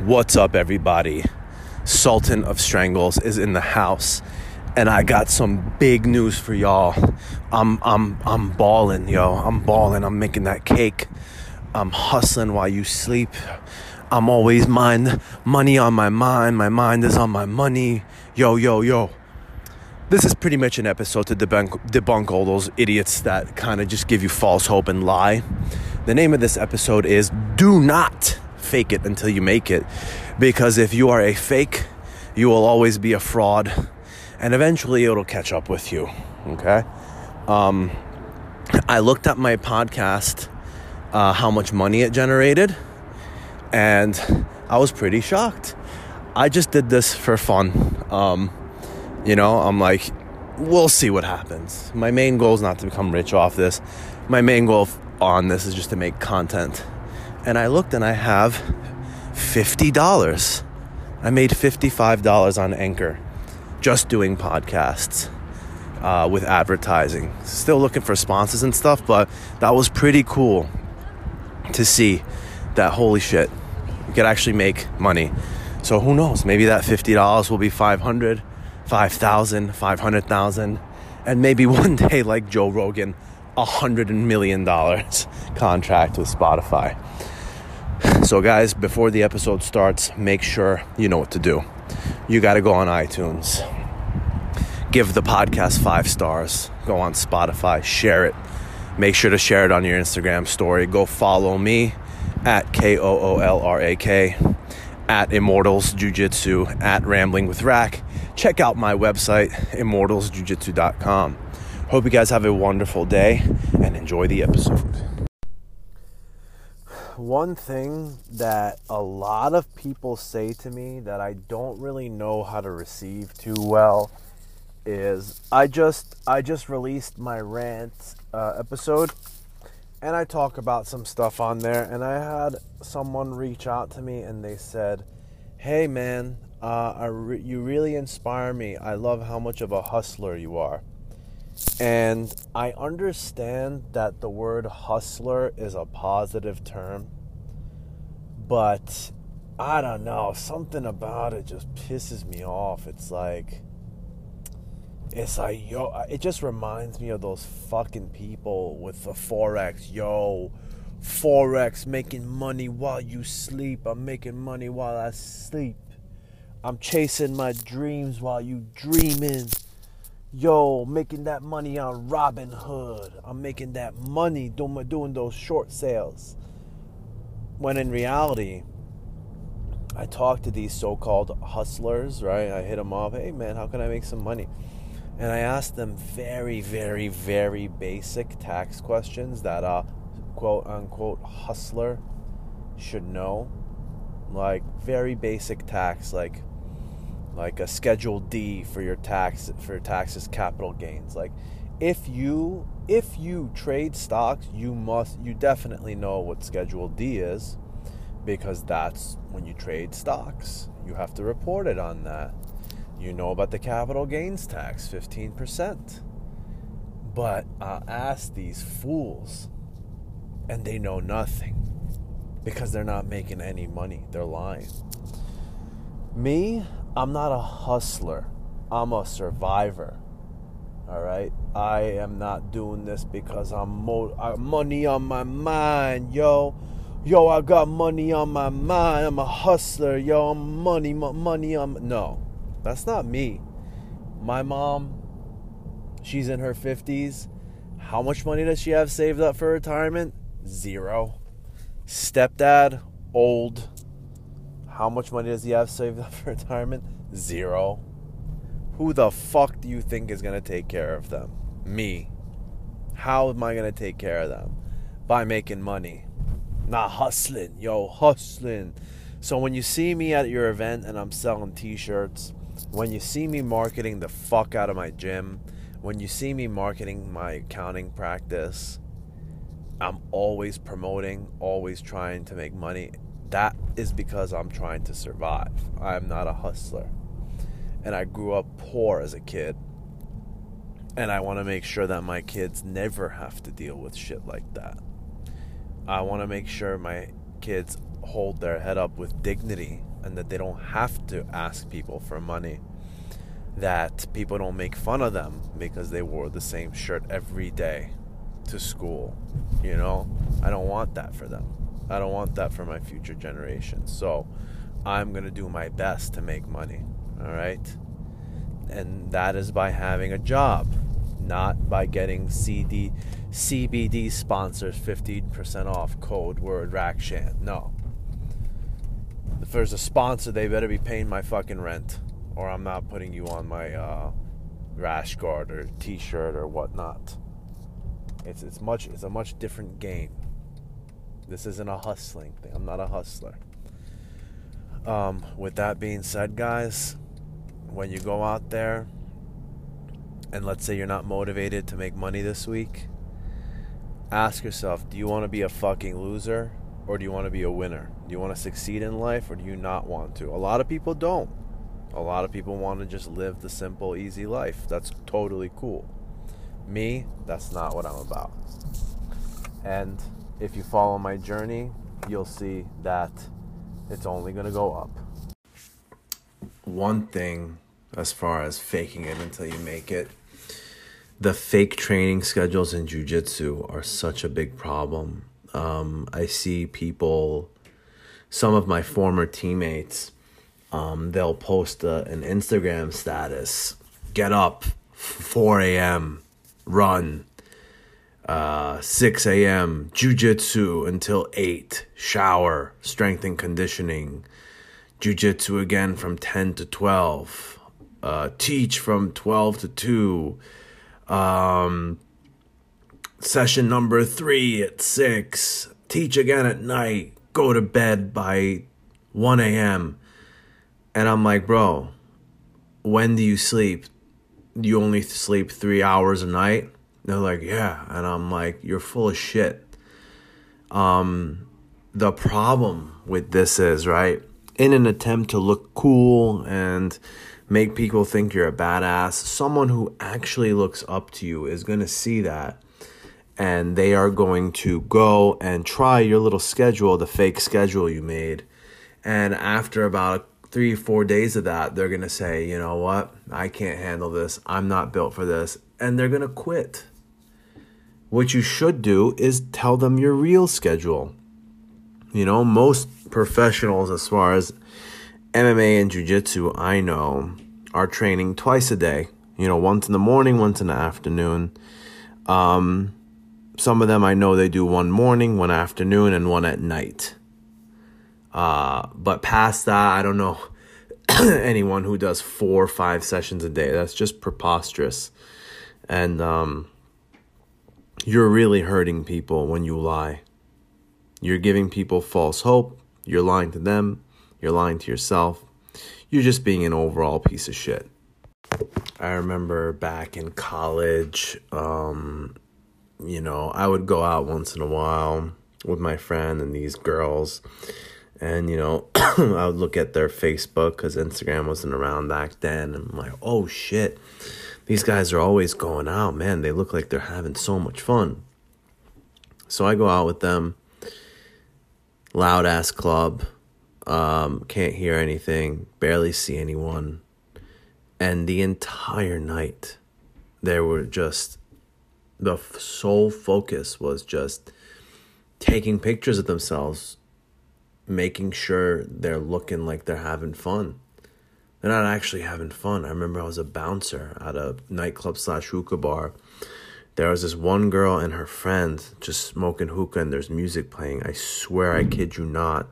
What's up, everybody? Sultan of Strangles is in the house, and I got some big news for y'all. I'm I'm I'm balling, yo. I'm balling. I'm making that cake. I'm hustling while you sleep. I'm always mind money on my mind. My mind is on my money. Yo, yo, yo. This is pretty much an episode to debunk, debunk all those idiots that kind of just give you false hope and lie. The name of this episode is Do Not fake it until you make it. Because if you are a fake, you will always be a fraud, and eventually it'll catch up with you. Okay? Um, I looked at my podcast, uh, how much money it generated, and I was pretty shocked. I just did this for fun. Um, you know, I'm like, we'll see what happens. My main goal is not to become rich off this. My main goal on this is just to make content and I looked and I have $50. I made $55 on Anchor just doing podcasts uh, with advertising. Still looking for sponsors and stuff, but that was pretty cool to see that holy shit, you could actually make money. So who knows? Maybe that $50 will be 500, 5,000, 500,000, and maybe one day, like Joe Rogan, a hundred million dollars contract with Spotify. So, guys, before the episode starts, make sure you know what to do. You got to go on iTunes, give the podcast five stars, go on Spotify, share it. Make sure to share it on your Instagram story. Go follow me at K O O L R A K, at Immortals Jiu Jitsu, at Rambling with Rack. Check out my website, immortalsjujitsu.com. Hope you guys have a wonderful day and enjoy the episode one thing that a lot of people say to me that I don't really know how to receive too well is I just I just released my rant uh, episode and I talk about some stuff on there and I had someone reach out to me and they said, "Hey man, uh, re- you really inspire me. I love how much of a hustler you are." And I understand that the word hustler is a positive term, but I don't know, something about it just pisses me off. It's like, it's like, yo, it just reminds me of those fucking people with the Forex. Yo, Forex making money while you sleep. I'm making money while I sleep. I'm chasing my dreams while you dreaming yo, making that money on Robinhood. I'm making that money doing, doing those short sales. When in reality, I talk to these so called hustlers, right? I hit them up, hey man, how can I make some money? And I ask them very, very, very basic tax questions that a quote unquote hustler should know. Like very basic tax, like like a schedule D for your tax for taxes capital gains. Like if you if you trade stocks, you must you definitely know what schedule D is because that's when you trade stocks. You have to report it on that. You know about the capital gains tax, 15%. But I ask these fools and they know nothing because they're not making any money. They're lying. Me, I'm not a hustler. I'm a survivor. All right. I am not doing this because I'm mo- money on my mind, yo. Yo, I got money on my mind. I'm a hustler, yo. I'm money, money on. No, that's not me. My mom, she's in her 50s. How much money does she have saved up for retirement? Zero. Stepdad, old how much money does he have saved up for retirement? Zero. Who the fuck do you think is going to take care of them? Me. How am I going to take care of them? By making money. Not hustling. Yo, hustling. So when you see me at your event and I'm selling t shirts, when you see me marketing the fuck out of my gym, when you see me marketing my accounting practice, I'm always promoting, always trying to make money that is because I'm trying to survive. I'm not a hustler. And I grew up poor as a kid. And I want to make sure that my kids never have to deal with shit like that. I want to make sure my kids hold their head up with dignity and that they don't have to ask people for money. That people don't make fun of them because they wore the same shirt every day to school. You know, I don't want that for them. I don't want that for my future generations. So I'm going to do my best to make money. All right. And that is by having a job, not by getting CD, CBD sponsors 15% off code word Rakshan. No. If there's a sponsor, they better be paying my fucking rent, or I'm not putting you on my uh, rash guard or T-shirt or whatnot. It's it's much it's a much different game. This isn't a hustling thing. I'm not a hustler. Um, with that being said, guys, when you go out there and let's say you're not motivated to make money this week, ask yourself, do you want to be a fucking loser or do you want to be a winner? Do you want to succeed in life or do you not want to? A lot of people don't. A lot of people want to just live the simple, easy life. That's totally cool. Me, that's not what I'm about. And if you follow my journey, you'll see that it's only going to go up. One thing as far as faking it until you make it, the fake training schedules in jujitsu are such a big problem. Um, I see people, some of my former teammates, um, they'll post a, an Instagram status get up 4 a.m run. Uh, 6 a.m. jujitsu until 8. Shower, strength and conditioning. Jujitsu again from 10 to 12. Uh, teach from 12 to 2. Um, session number 3 at 6. Teach again at night. Go to bed by 1 a.m. And I'm like, bro, when do you sleep? you only sleep three hours a night? They're like, yeah. And I'm like, you're full of shit. Um, the problem with this is, right, in an attempt to look cool and make people think you're a badass, someone who actually looks up to you is going to see that. And they are going to go and try your little schedule, the fake schedule you made. And after about three, four days of that, they're going to say, you know what? I can't handle this. I'm not built for this. And they're going to quit. What you should do is tell them your real schedule. You know, most professionals, as far as MMA and Jiu Jitsu, I know, are training twice a day. You know, once in the morning, once in the afternoon. Um, some of them I know they do one morning, one afternoon, and one at night. Uh, but past that, I don't know anyone who does four or five sessions a day. That's just preposterous. And um, you're really hurting people when you lie. You're giving people false hope. You're lying to them. You're lying to yourself. You're just being an overall piece of shit. I remember back in college, um, you know, I would go out once in a while with my friend and these girls and you know i would look at their facebook because instagram wasn't around back then and i'm like oh shit these guys are always going out man. They look like they're having so much fun. So i go out with them. Loud ass club. Um, can't hear anything. Barely see anyone. And the entire night there were just the sole focus was just taking pictures of themselves making sure they're looking like they're having fun. They're not actually having fun. I remember I was a bouncer at a nightclub slash hookah bar. There was this one girl and her friend just smoking hookah and there's music playing. I swear I kid you not.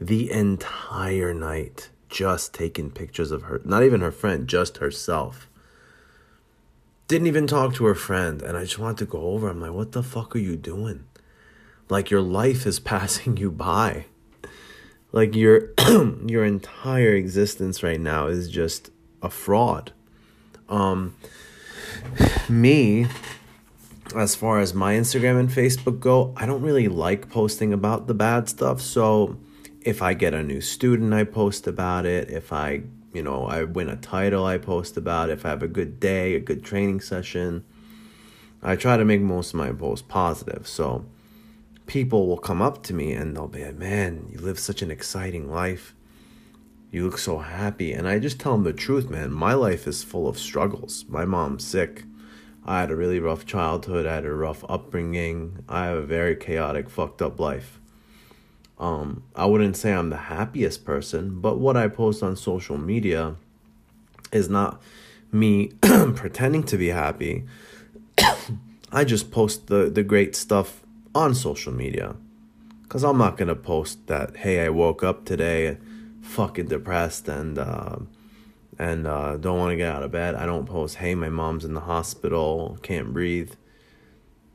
The entire night just taking pictures of her. Not even her friend, just herself. Didn't even talk to her friend. And I just wanted to go over. I'm like, what the fuck are you doing? Like your life is passing you by like your your entire existence right now is just a fraud um me as far as my Instagram and Facebook go, I don't really like posting about the bad stuff. So if I get a new student, I post about it. If I, you know, I win a title, I post about it. If I have a good day, a good training session, I try to make most of my posts positive. So people will come up to me and they'll be like, man, you live such an exciting life. You look so happy. And I just tell them the truth, man. My life is full of struggles. My mom's sick. I had a really rough childhood. I had a rough upbringing. I have a very chaotic, fucked up life. Um, I wouldn't say I'm the happiest person, but what I post on social media is not me pretending to be happy. I just post the, the great stuff on social media. Because I'm not going to post that, hey, I woke up today fucking depressed and, uh, and uh, don't want to get out of bed. I don't post, hey, my mom's in the hospital, can't breathe.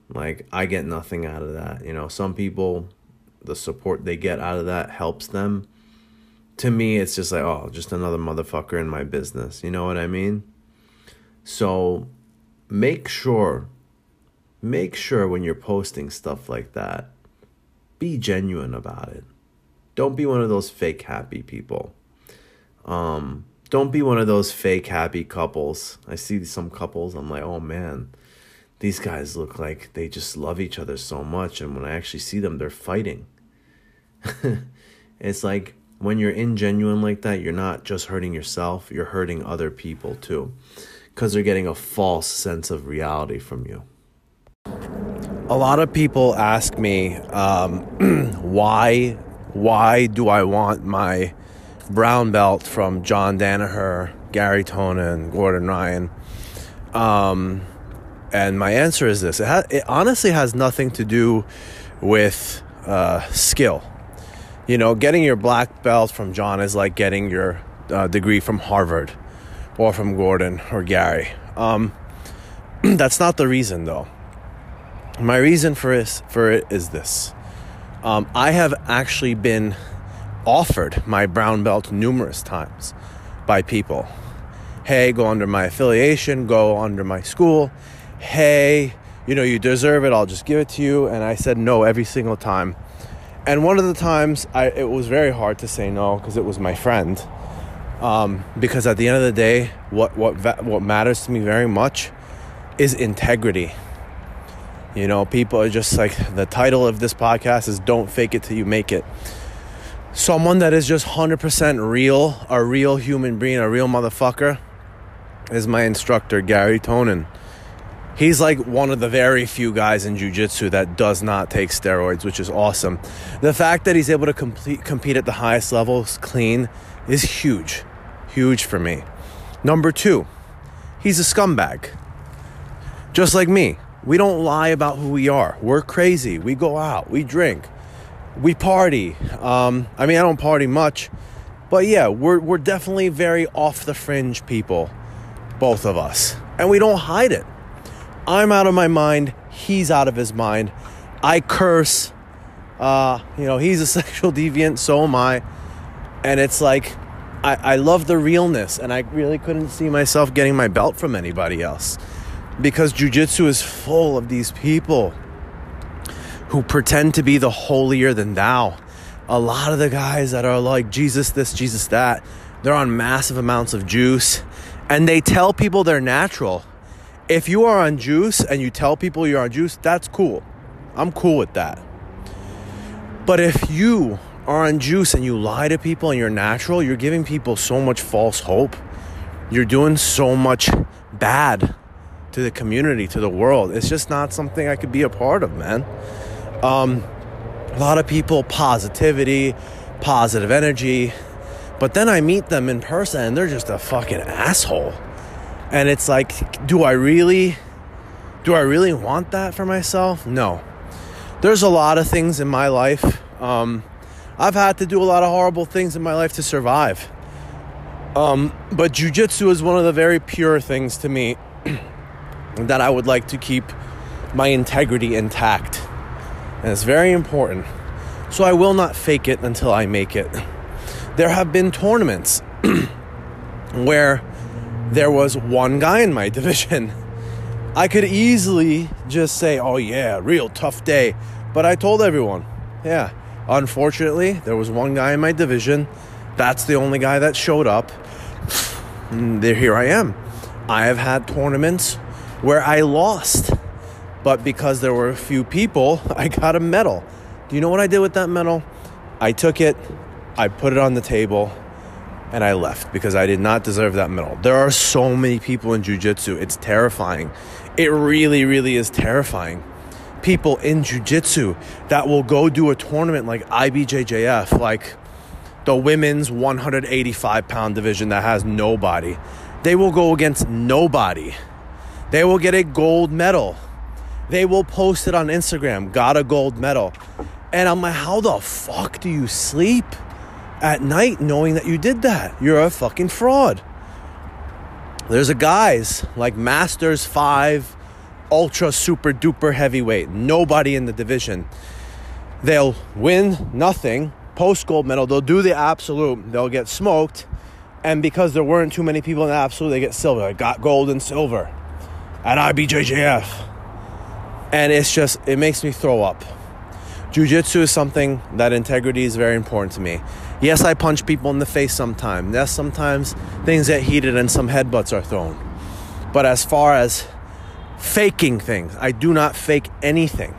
Like, I get nothing out of that. You know, some people, the support they get out of that helps them. To me, it's just like, oh, just another motherfucker in my business. You know what I mean? So make sure, make sure when you're posting stuff like that, be genuine about it. Don't be one of those fake happy people. Um, don't be one of those fake happy couples. I see some couples, I'm like, oh man, these guys look like they just love each other so much. And when I actually see them, they're fighting. it's like when you're ingenuine like that, you're not just hurting yourself, you're hurting other people too because they're getting a false sense of reality from you. A lot of people ask me um, why why do I want my brown belt from John Danaher, Gary Tonon, Gordon Ryan? Um, and my answer is this: it, ha- it, honestly has nothing to do with uh, skill. You know, getting your black belt from John is like getting your uh, degree from Harvard or from Gordon or Gary. Um, that's not the reason, though. My reason for this, for it is this: um, I have actually been offered my brown belt numerous times by people. Hey, go under my affiliation, go under my school. Hey, you know, you deserve it, I'll just give it to you. And I said no every single time. And one of the times I, it was very hard to say no because it was my friend. Um, because at the end of the day, what what what matters to me very much is integrity. You know, people are just like the title of this podcast is "Don't fake it till you make it." Someone that is just hundred percent real, a real human being, a real motherfucker, is my instructor Gary Tonon. He's like one of the very few guys in jiu-jitsu that does not take steroids, which is awesome. The fact that he's able to complete, compete at the highest levels clean is huge huge for me. Number two, he's a scumbag. Just like me. We don't lie about who we are. We're crazy. We go out. We drink. We party. Um, I mean, I don't party much, but yeah, we're, we're definitely very off the fringe people, both of us. And we don't hide it. I'm out of my mind. He's out of his mind. I curse. Uh, you know, he's a sexual deviant, so am I. And it's like, I, I love the realness, and I really couldn't see myself getting my belt from anybody else because jujitsu is full of these people who pretend to be the holier than thou. A lot of the guys that are like Jesus this, Jesus that, they're on massive amounts of juice and they tell people they're natural. If you are on juice and you tell people you're on juice, that's cool. I'm cool with that. But if you are on juice and you lie to people and you're natural, you're giving people so much false hope. You're doing so much bad to the community, to the world. It's just not something I could be a part of, man. Um, a lot of people, positivity, positive energy, but then I meet them in person and they're just a fucking asshole. And it's like, do I really, do I really want that for myself? No. There's a lot of things in my life um, I've had to do a lot of horrible things in my life to survive. Um, but jujitsu is one of the very pure things to me that I would like to keep my integrity intact. And it's very important. So I will not fake it until I make it. There have been tournaments where there was one guy in my division. I could easily just say, oh, yeah, real tough day. But I told everyone, yeah, Unfortunately, there was one guy in my division. That's the only guy that showed up. And there, here I am. I have had tournaments where I lost, but because there were a few people, I got a medal. Do you know what I did with that medal? I took it, I put it on the table, and I left because I did not deserve that medal. There are so many people in jiu-jitsu. It's terrifying. It really really is terrifying. People in jiu-jitsu that will go do a tournament like IBJJF, like the women's 185 pound division that has nobody. They will go against nobody. They will get a gold medal. They will post it on Instagram, got a gold medal. And I'm like, how the fuck do you sleep at night knowing that you did that? You're a fucking fraud. There's a guys like Masters 5, ultra super duper heavyweight, nobody in the division. They'll win nothing, post gold medal, they'll do the absolute, they'll get smoked, and because there weren't too many people in the absolute, they get silver. I got gold and silver at IBJJF. And it's just, it makes me throw up. Jiu Jitsu is something that integrity is very important to me. Yes, I punch people in the face sometimes. Yes, sometimes things get heated and some headbutts are thrown. But as far as faking things, I do not fake anything.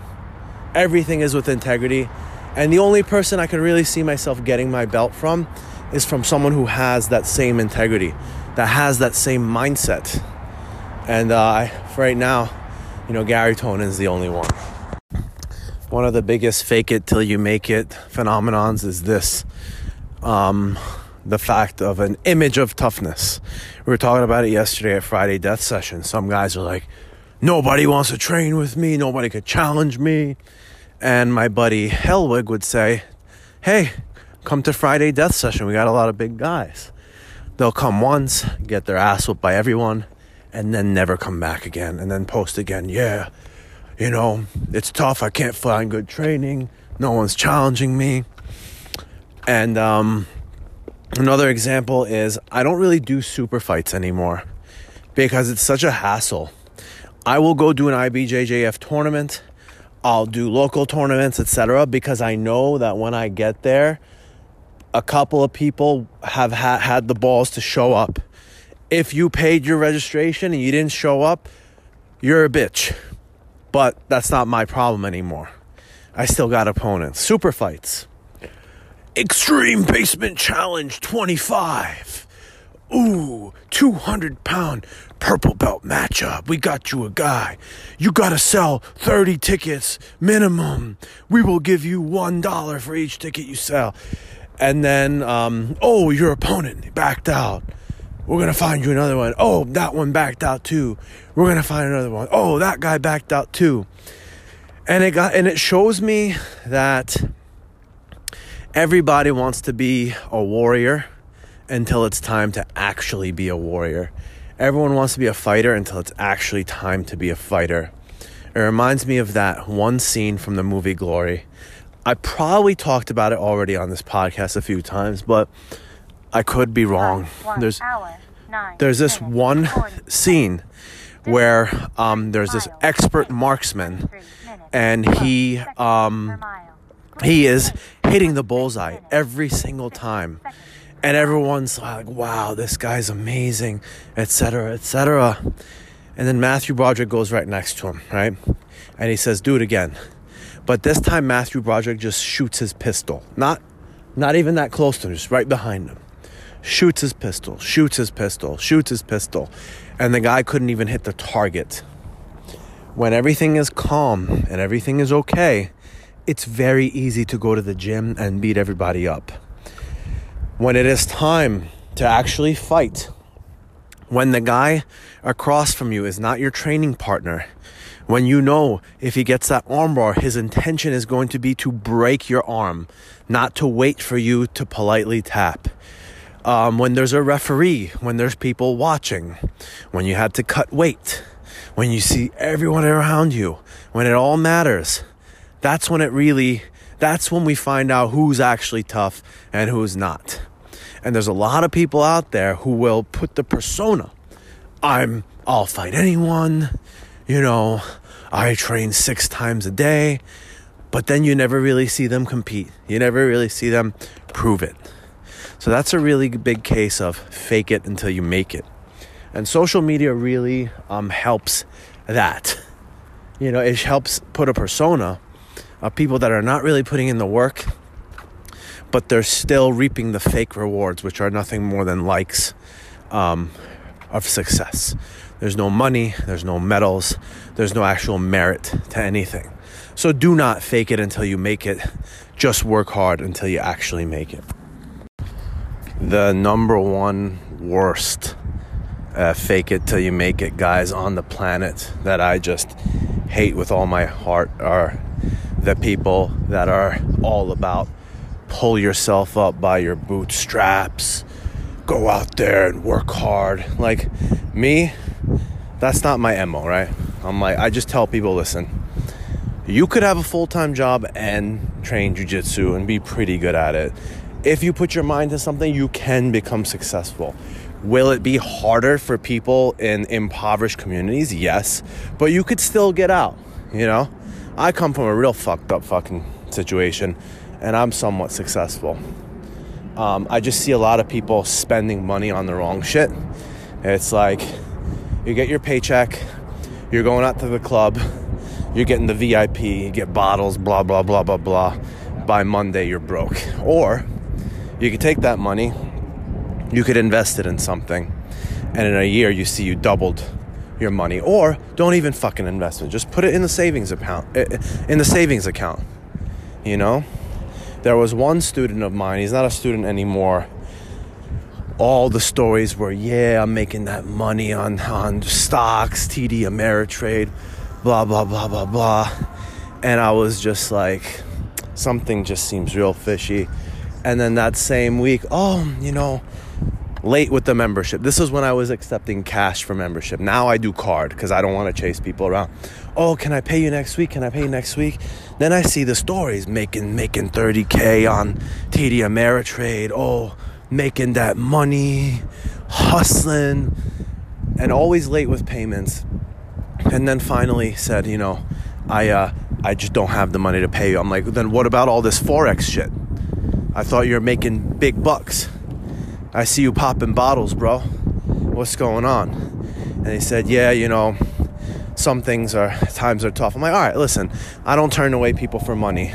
Everything is with integrity. And the only person I can really see myself getting my belt from is from someone who has that same integrity, that has that same mindset. And uh, right now, you know, Gary Tonon is the only one. One of the biggest fake it till you make it phenomenons is this um, the fact of an image of toughness. We were talking about it yesterday at Friday Death Session. Some guys are like, nobody wants to train with me, nobody could challenge me. And my buddy Helwig would say, hey, come to Friday Death Session. We got a lot of big guys. They'll come once, get their ass whooped by everyone, and then never come back again, and then post again. Yeah, you know, it's tough. I can't find good training. No one's challenging me. And um, another example is I don't really do super fights anymore because it's such a hassle. I will go do an IBJJF tournament. I'll do local tournaments, etc. Because I know that when I get there, a couple of people have ha- had the balls to show up. If you paid your registration and you didn't show up, you're a bitch. But that's not my problem anymore. I still got opponents. Super fights. Extreme Basement Challenge 25. Ooh, 200 pound purple belt matchup. We got you a guy. You gotta sell 30 tickets minimum. We will give you $1 for each ticket you sell. And then, um, oh, your opponent backed out. We're gonna find you another one. Oh, that one backed out too. We're gonna find another one. Oh, that guy backed out too. And it got and it shows me that everybody wants to be a warrior until it's time to actually be a warrior. Everyone wants to be a fighter until it's actually time to be a fighter. It reminds me of that one scene from the movie Glory I probably talked about it already on this podcast a few times, but I could be wrong. There's there's this one scene where um, there's this expert marksman, and he um, he is hitting the bullseye every single time, and everyone's like, "Wow, this guy's amazing," etc., etc. And then Matthew Broderick goes right next to him, right, and he says, "Do it again." But this time Matthew Broderick just shoots his pistol. Not not even that close to him, just right behind him. Shoots his pistol, shoots his pistol, shoots his pistol. And the guy couldn't even hit the target. When everything is calm and everything is okay, it's very easy to go to the gym and beat everybody up. When it is time to actually fight, when the guy across from you is not your training partner, when you know if he gets that armbar, his intention is going to be to break your arm, not to wait for you to politely tap. Um, when there's a referee, when there's people watching, when you had to cut weight, when you see everyone around you, when it all matters, that's when it really, that's when we find out who's actually tough and who's not. And there's a lot of people out there who will put the persona I'm, I'll fight anyone, you know, I train six times a day, but then you never really see them compete. You never really see them prove it. So that's a really big case of fake it until you make it. And social media really um, helps that. You know, it helps put a persona of people that are not really putting in the work, but they're still reaping the fake rewards, which are nothing more than likes um, of success. There's no money, there's no medals, there's no actual merit to anything. So do not fake it until you make it. Just work hard until you actually make it. The number one worst uh, fake it till you make it guys on the planet that I just hate with all my heart are the people that are all about pull yourself up by your bootstraps, go out there and work hard. Like me, that's not my MO, right? I'm like, I just tell people listen, you could have a full time job and train jujitsu and be pretty good at it. If you put your mind to something, you can become successful. Will it be harder for people in impoverished communities? Yes, but you could still get out, you know? I come from a real fucked up fucking situation and I'm somewhat successful. Um, I just see a lot of people spending money on the wrong shit. It's like you get your paycheck, you're going out to the club, you're getting the VIP, you get bottles, blah, blah, blah, blah, blah. By Monday, you're broke. Or you could take that money, you could invest it in something, and in a year, you see you doubled your money. Or don't even fucking invest it. Just put it in the savings account. Eh, eh, in the savings account. You know? There was one student of mine, he's not a student anymore. All the stories were, yeah, I'm making that money on, on stocks, TD Ameritrade, blah, blah, blah, blah, blah. And I was just like, something just seems real fishy. And then that same week, oh, you know, late with the membership. This is when I was accepting cash for membership. Now I do card because I don't want to chase people around. Oh, can I pay you next week? Can I pay you next week? Then I see the stories making making 30k on TD Ameritrade. Oh, making that money, hustling, and always late with payments. And then finally said, you know, I uh, I just don't have the money to pay you. I'm like, then what about all this forex shit? I thought you were making big bucks. I see you popping bottles, bro. What's going on? And he said, Yeah, you know, some things are, times are tough. I'm like, All right, listen, I don't turn away people for money.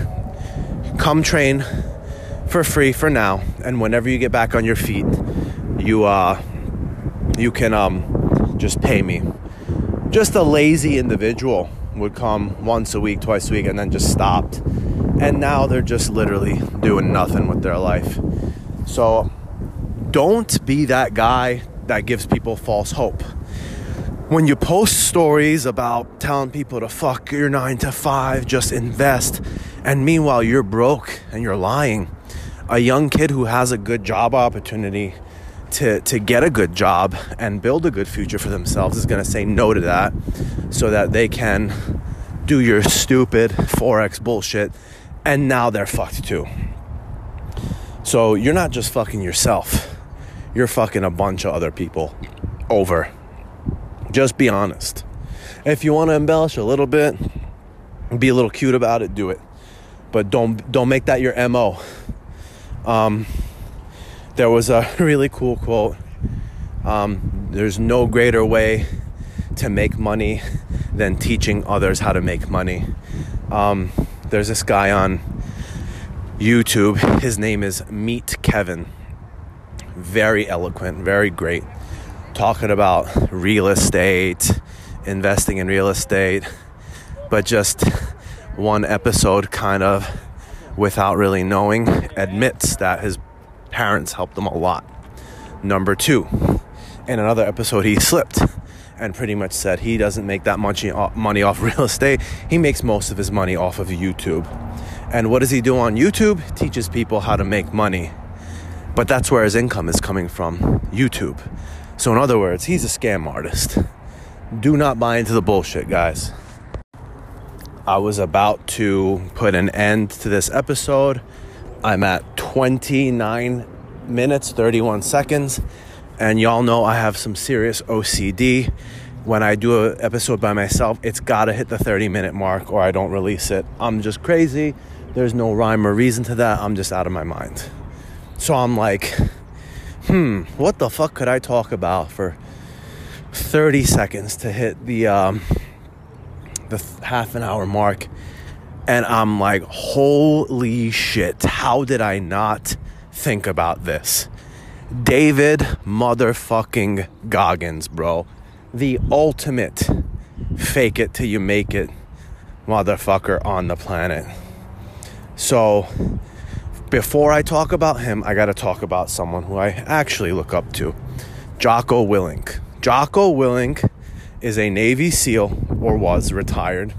Come train for free for now. And whenever you get back on your feet, you, uh, you can, um, just pay me. Just a lazy individual would come once a week, twice a week, and then just stopped. And now they're just literally doing nothing with their life. So, don't be that guy that gives people false hope. When you post stories about telling people to fuck your nine to five, just invest, and meanwhile you're broke and you're lying, a young kid who has a good job opportunity to, to get a good job and build a good future for themselves is to say no to that so that they can do your stupid Forex bullshit and now they're fucked too. So you're not just fucking yourself you're fucking a bunch of other people over. Just be honest. If you want to embellish a little bit, be a little cute about it, do it. But don't don't make that your MO. Um, there was a really cool quote. Um, there's no greater way to make money than teaching others how to make money. Um, there's this guy on YouTube. His name is Meet Kevin very eloquent, very great, talking about real estate, investing in real estate, but just one episode kind of without really knowing admits that his parents helped him a lot. Number two, in another episode, he slipped and pretty much said he doesn't make that much money off real estate. He makes most of his money off of YouTube. And what does he do on YouTube? Teaches people how to make money but that's where his income is coming from YouTube. So, in other words, he's a scam artist. Do not buy into the bullshit, guys. I was about to put an end to this episode. I'm at 29 minutes, 31 seconds, and y'all know I have some serious OCD. When I do an episode by myself, it's gotta hit the 30 minute mark or I don't release it. I'm just crazy. There's no rhyme or reason to that. I'm just out of my mind. So I'm like, hmm, what the fuck could I talk about for 30 seconds to hit the um, the half an hour mark? And I'm like, holy shit, how did I not think about this? David motherfucking Goggins, bro. The ultimate fake it till you make it motherfucker on the planet. So, before I talk about him, I got to talk about someone who I actually look up to Jocko Willink. Jocko Willink is a Navy SEAL, or was retired,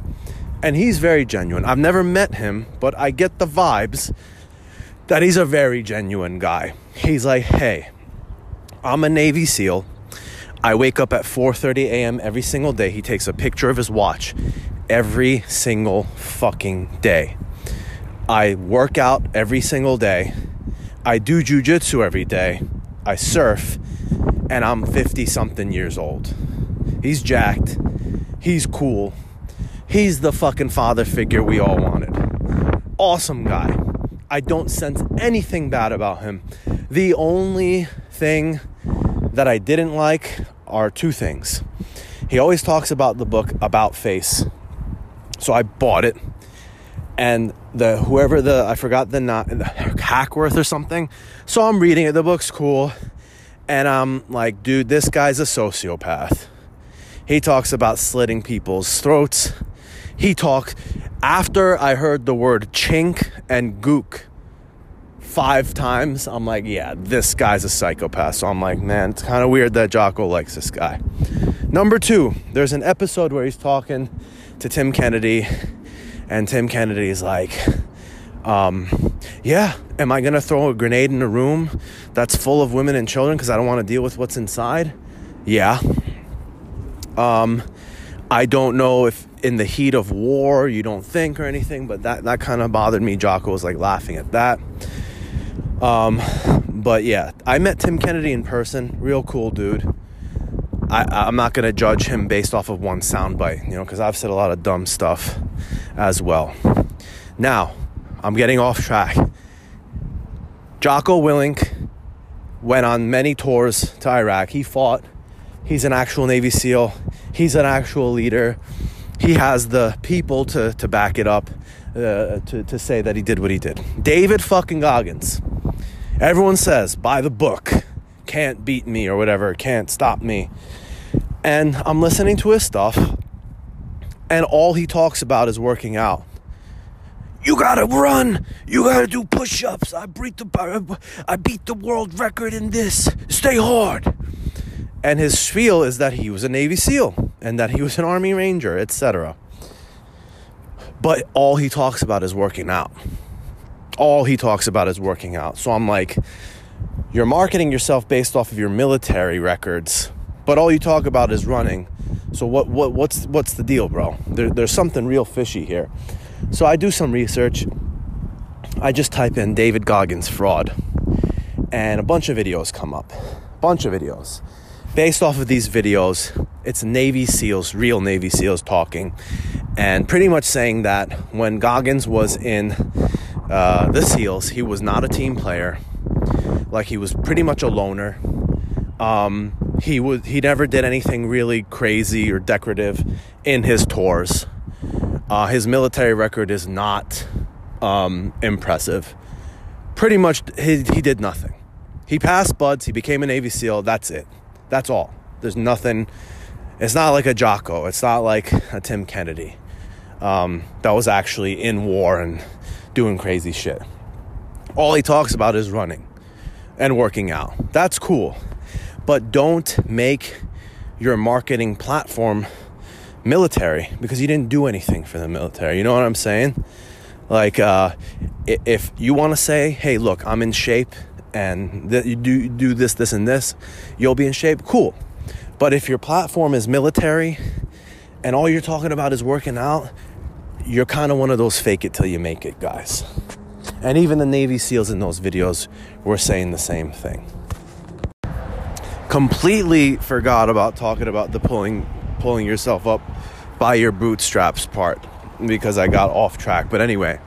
and he's very genuine. I've never met him, but I get the vibes that he's a very genuine guy. He's like, hey, I'm a Navy SEAL. I wake up at 4:30 a.m. every single day. He takes a picture of his watch every single fucking day. I work out every single day. I do jujitsu every day. I surf, and I'm 50 something years old. He's jacked. He's cool. He's the fucking father figure we all wanted. Awesome guy. I don't sense anything bad about him. The only thing that I didn't like are two things. He always talks about the book About Face. So I bought it and the whoever the I forgot the not Hackworth or something. So I'm reading it. The book's cool, and I'm like, dude, this guy's a sociopath. He talks about slitting people's throats. He talks after I heard the word chink and gook five times. I'm like, yeah, this guy's a psychopath. So I'm like, man, it's kind of weird that Jocko likes this guy. Number two, there's an episode where he's talking to Tim Kennedy and Tim Kennedy is like, um, yeah, am I to throw a grenade in a room that's full of women and children because I don't want to deal with what's inside? Yeah. Um, I don't know if in the heat of war you don't think or anything, but that, that kind of bothered me. Jocko was like laughing at that. Um, but yeah, I met Tim Kennedy in person. Real cool dude. I, am not going to judge him based off of one soundbite, you know, because I've said a lot of dumb stuff as well. Now, I'm getting off track. Jocko Willink went on many tours to Iraq. He fought. He's an actual Navy SEAL. He's an actual leader. He has the people to, to back it up, uh, to, to say that he did what he did. David fucking Goggins. Everyone says, buy the book can't beat me or whatever, can't stop me. And I'm listening to his stuff, and all he talks about is working out. You gotta run. You gotta do push-ups. I beat the I beat the world record in this. Stay hard. And his spiel is that he was a Navy SEAL and that he was an Army Ranger, etc. But all he talks about is working out. All he talks about is working out. So I'm like, you're marketing yourself based off of your military records, but all you talk about is running. So what what what's what's the deal, bro? There, there's something real fishy here. So I do some research. I just type in David Goggins fraud, and a bunch of videos come up. Bunch of videos. Based off of these videos, it's Navy SEALs, real Navy SEALs talking, and pretty much saying that when Goggins was in uh, the SEALs, he was not a team player like he was pretty much a loner. Um, he would he never did anything really crazy or decorative in his tours. Uh, his military record is not um, impressive. Pretty much, he, he did nothing. He passed BUD/S. He became a Navy SEAL. That's it. That's all. There's nothing. It's not like a Jocko. It's not like a Tim Kennedy um, that was actually in war and doing crazy shit. All he talks about is running and working out. That's cool. But don't make your marketing platform military because you didn't do anything for the military. You know what I'm saying? Like, uh, if you want to say, hey, look, I'm in shape and that you do, do this, this, and this, you'll be in shape, cool. But if your platform is military and all you're talking about is working out, you're kind of one of those fake it till you make it guys. And even the Navy SEALs in those videos were saying the same thing. Completely forgot about talking about the pulling pulling yourself up by your bootstraps part because I got off track. But anyway,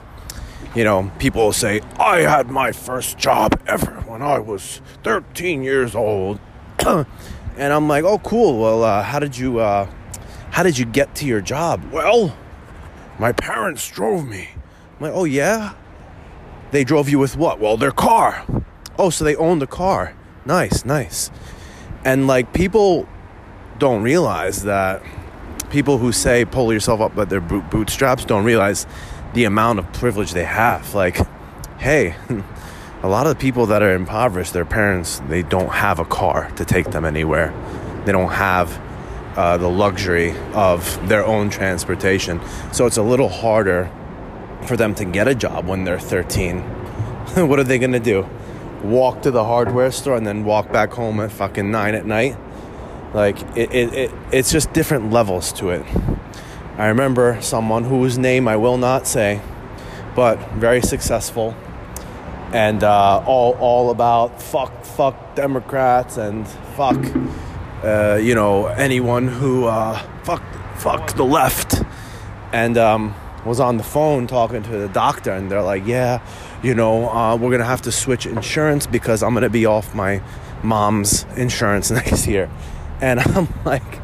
you know, people say, I had my first job ever when I was 13 years old. and I'm like, oh, cool. Well, uh, how did you, uh, how did you get to your job? Well, My parents drove me. I'm like, oh yeah? They drove you with what? Well, their car. Oh, so they owned a car. Nice, nice. And like people don't realize that people who say pull yourself up by their bootstraps don't realize the amount of privilege they have. Like, hey, a lot of the people that are impoverished, their parents, they don't have a car to take them anywhere. They don't have uh, the luxury of their own transportation. So it's a little harder for them to get a job when they're 13. what are they going to do? Walk to the hardware store and then walk back home at fucking 9 at night? Like, it, it, it, it's just different levels to it. I remember someone whose name I will not say, but very successful and uh, all, all about fuck, fuck Democrats and fuck uh, you know, anyone who uh, fuck fuck the left, and um, was on the phone talking to the doctor, and they're like, yeah, you know, uh, we're gonna have to switch insurance because I'm gonna be off my mom's insurance next year, and I'm like,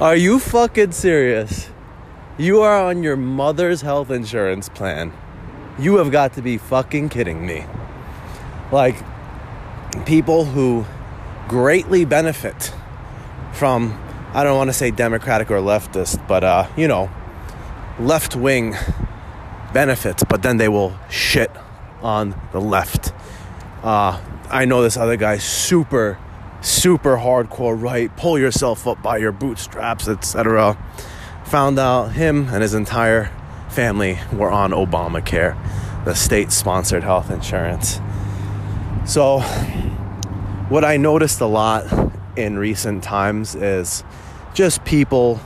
are you fucking serious? You are on your mother's health insurance plan. You have got to be fucking kidding me. Like, people who greatly benefit from I don't want to say democratic or leftist, but uh, you know, left wing benefits, but then they will shit on the left. Uh, I know this other guy, super, super hardcore right, pull yourself up by your bootstraps, etc. Found out him and his entire family were on Obamacare, the state sponsored health insurance. So, what I noticed a lot in recent times is just people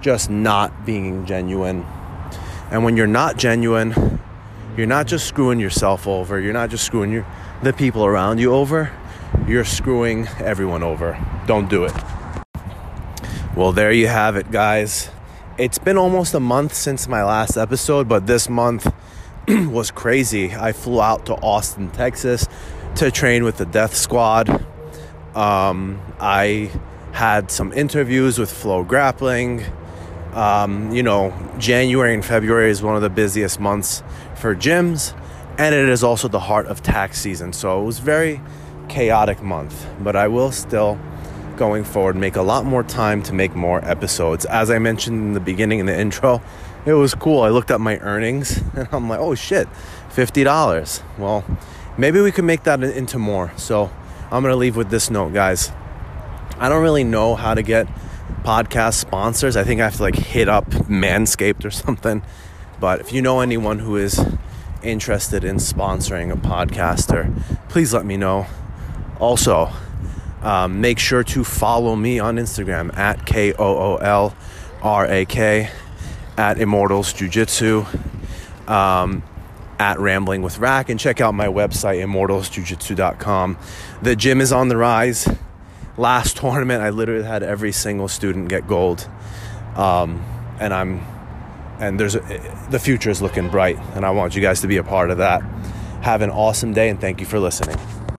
just not being genuine. And when you're not genuine, you're not just screwing yourself over, you're not just screwing your, the people around you over, you're screwing everyone over. Don't do it. Well, there you have it, guys. It's been almost a month since my last episode, but this month was crazy. I flew out to Austin, Texas to train with the Death Squad um, I had some interviews with FloGrappling. Um, you know, January and February is one of the busiest months for gyms, and it is also the heart of tax season. So it was very chaotic month, but I will still going forward make a lot more time to make more episodes. As I mentioned in the beginning in the intro, it was cool. I looked at my earnings and I'm like, "Oh shit, $50." Well, maybe we could make that into more. So, I'm going to leave with this note, guys. I don't really know how to get podcast sponsors. I think I have to like hit up Manscaped or something. But if you know anyone who is interested in sponsoring a podcaster, please let me know. Also, um, make sure to follow me on Instagram at K O O L R A K at Immortals Jiu Jitsu. Um, at Rambling with Rack and check out my website, immortalsjujitsu.com. The gym is on the rise. Last tournament, I literally had every single student get gold. Um, and I'm, and there's a, the future is looking bright, and I want you guys to be a part of that. Have an awesome day, and thank you for listening.